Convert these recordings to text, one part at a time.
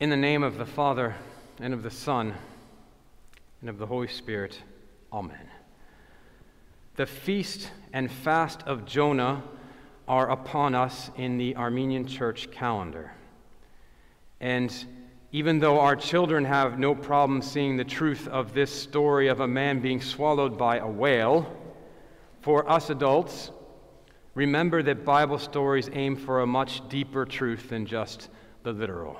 In the name of the Father, and of the Son, and of the Holy Spirit, Amen. The feast and fast of Jonah are upon us in the Armenian church calendar. And even though our children have no problem seeing the truth of this story of a man being swallowed by a whale, for us adults, remember that Bible stories aim for a much deeper truth than just the literal.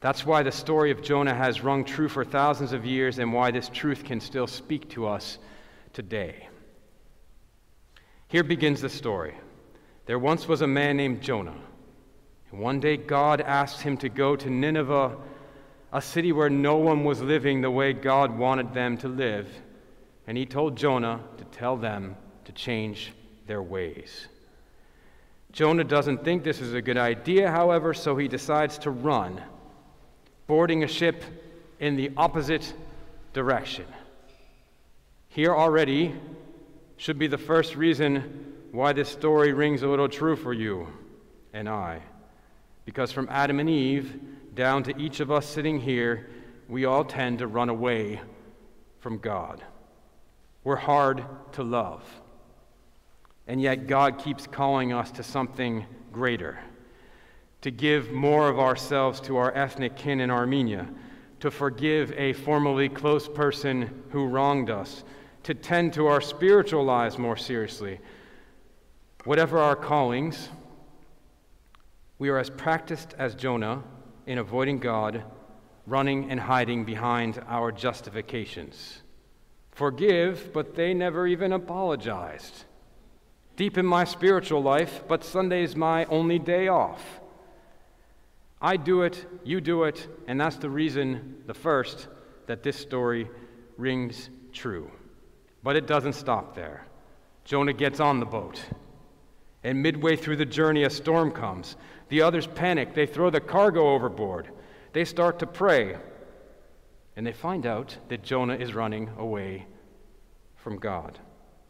That's why the story of Jonah has rung true for thousands of years and why this truth can still speak to us today. Here begins the story. There once was a man named Jonah. And one day God asked him to go to Nineveh, a city where no one was living the way God wanted them to live. And he told Jonah to tell them to change their ways. Jonah doesn't think this is a good idea, however, so he decides to run boarding a ship in the opposite direction. Here already should be the first reason why this story rings a little true for you and I. Because from Adam and Eve down to each of us sitting here, we all tend to run away from God. We're hard to love. And yet, God keeps calling us to something greater to give more of ourselves to our ethnic kin in Armenia, to forgive a formerly close person who wronged us, to tend to our spiritual lives more seriously. Whatever our callings, we are as practiced as Jonah in avoiding God, running and hiding behind our justifications. Forgive, but they never even apologized. Deep in my spiritual life, but Sunday's my only day off. I do it, you do it, and that's the reason, the first, that this story rings true. But it doesn't stop there. Jonah gets on the boat. And midway through the journey, a storm comes. The others panic. They throw the cargo overboard. They start to pray. And they find out that Jonah is running away from God.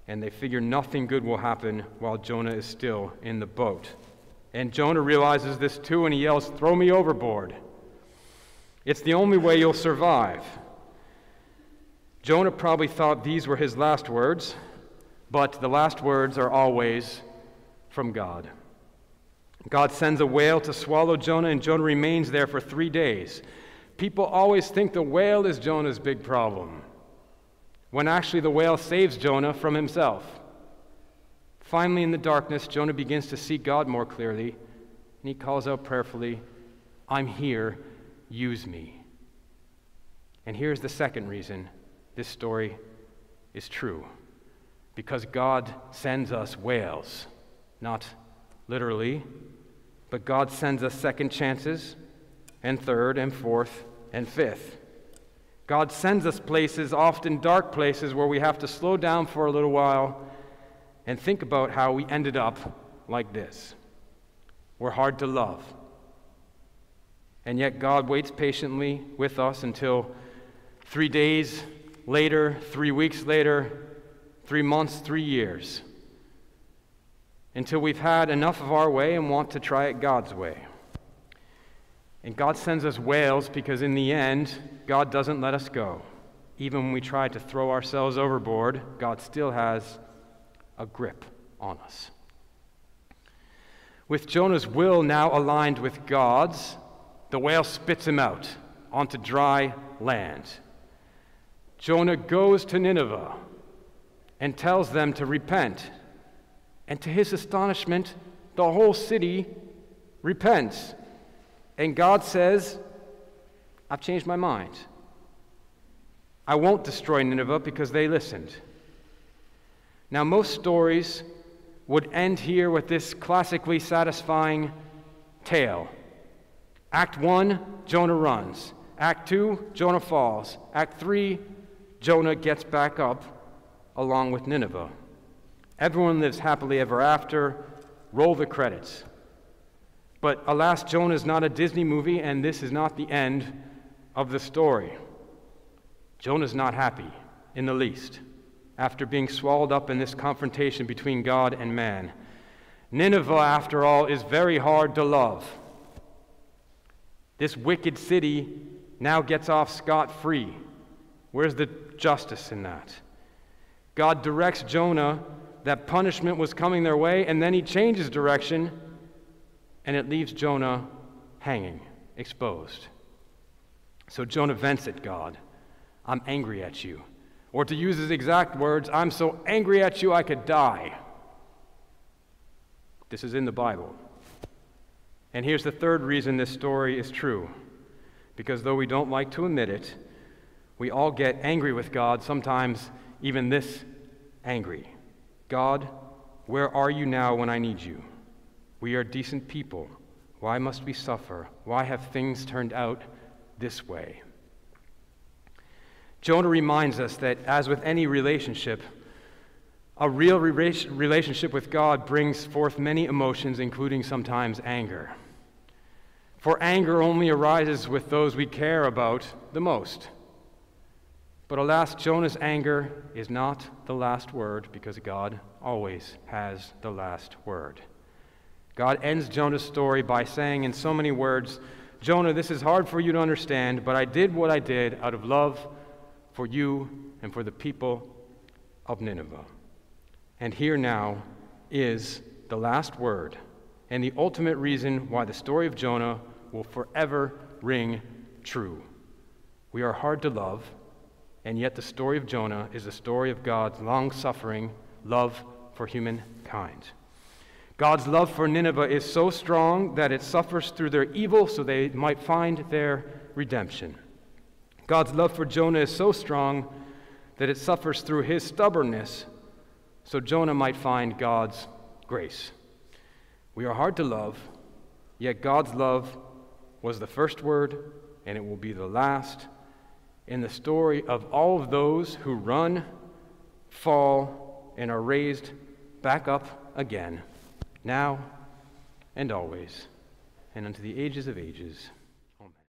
And they figure nothing good will happen while Jonah is still in the boat. And Jonah realizes this too, and he yells, Throw me overboard. It's the only way you'll survive. Jonah probably thought these were his last words, but the last words are always from God. God sends a whale to swallow Jonah, and Jonah remains there for three days. People always think the whale is Jonah's big problem, when actually the whale saves Jonah from himself. Finally, in the darkness, Jonah begins to see God more clearly, and he calls out prayerfully, I'm here, use me. And here's the second reason this story is true because God sends us whales, not literally, but God sends us second chances, and third, and fourth, and fifth. God sends us places, often dark places, where we have to slow down for a little while and think about how we ended up like this. We're hard to love. And yet, God waits patiently with us until three days later, three weeks later, three months, three years, until we've had enough of our way and want to try it God's way. And God sends us whales because, in the end, God doesn't let us go. Even when we try to throw ourselves overboard, God still has a grip on us. With Jonah's will now aligned with God's, the whale spits him out onto dry land. Jonah goes to Nineveh and tells them to repent. And to his astonishment, the whole city repents. And God says, I've changed my mind. I won't destroy Nineveh because they listened. Now, most stories would end here with this classically satisfying tale. Act 1, Jonah runs. Act 2, Jonah falls. Act 3, Jonah gets back up along with Nineveh. Everyone lives happily ever after. Roll the credits. But alas, Jonah is not a Disney movie, and this is not the end of the story. Jonah's not happy in the least after being swallowed up in this confrontation between God and man. Nineveh, after all, is very hard to love. This wicked city now gets off scot free. Where's the justice in that? God directs Jonah that punishment was coming their way, and then he changes direction, and it leaves Jonah hanging, exposed. So Jonah vents at God I'm angry at you. Or to use his exact words, I'm so angry at you I could die. This is in the Bible. And here's the third reason this story is true. Because though we don't like to admit it, we all get angry with God, sometimes even this angry. God, where are you now when I need you? We are decent people. Why must we suffer? Why have things turned out this way? Jonah reminds us that, as with any relationship, a real relationship with God brings forth many emotions, including sometimes anger. For anger only arises with those we care about the most. But alas, Jonah's anger is not the last word because God always has the last word. God ends Jonah's story by saying in so many words, Jonah, this is hard for you to understand, but I did what I did out of love for you and for the people of Nineveh. And here now is the last word and the ultimate reason why the story of Jonah will forever ring true. We are hard to love, and yet the story of Jonah is the story of God's long suffering love for humankind. God's love for Nineveh is so strong that it suffers through their evil so they might find their redemption. God's love for Jonah is so strong that it suffers through his stubbornness so Jonah might find God's grace. We are hard to love, yet God's love was the first word, and it will be the last in the story of all of those who run, fall, and are raised back up again, now and always, and unto the ages of ages.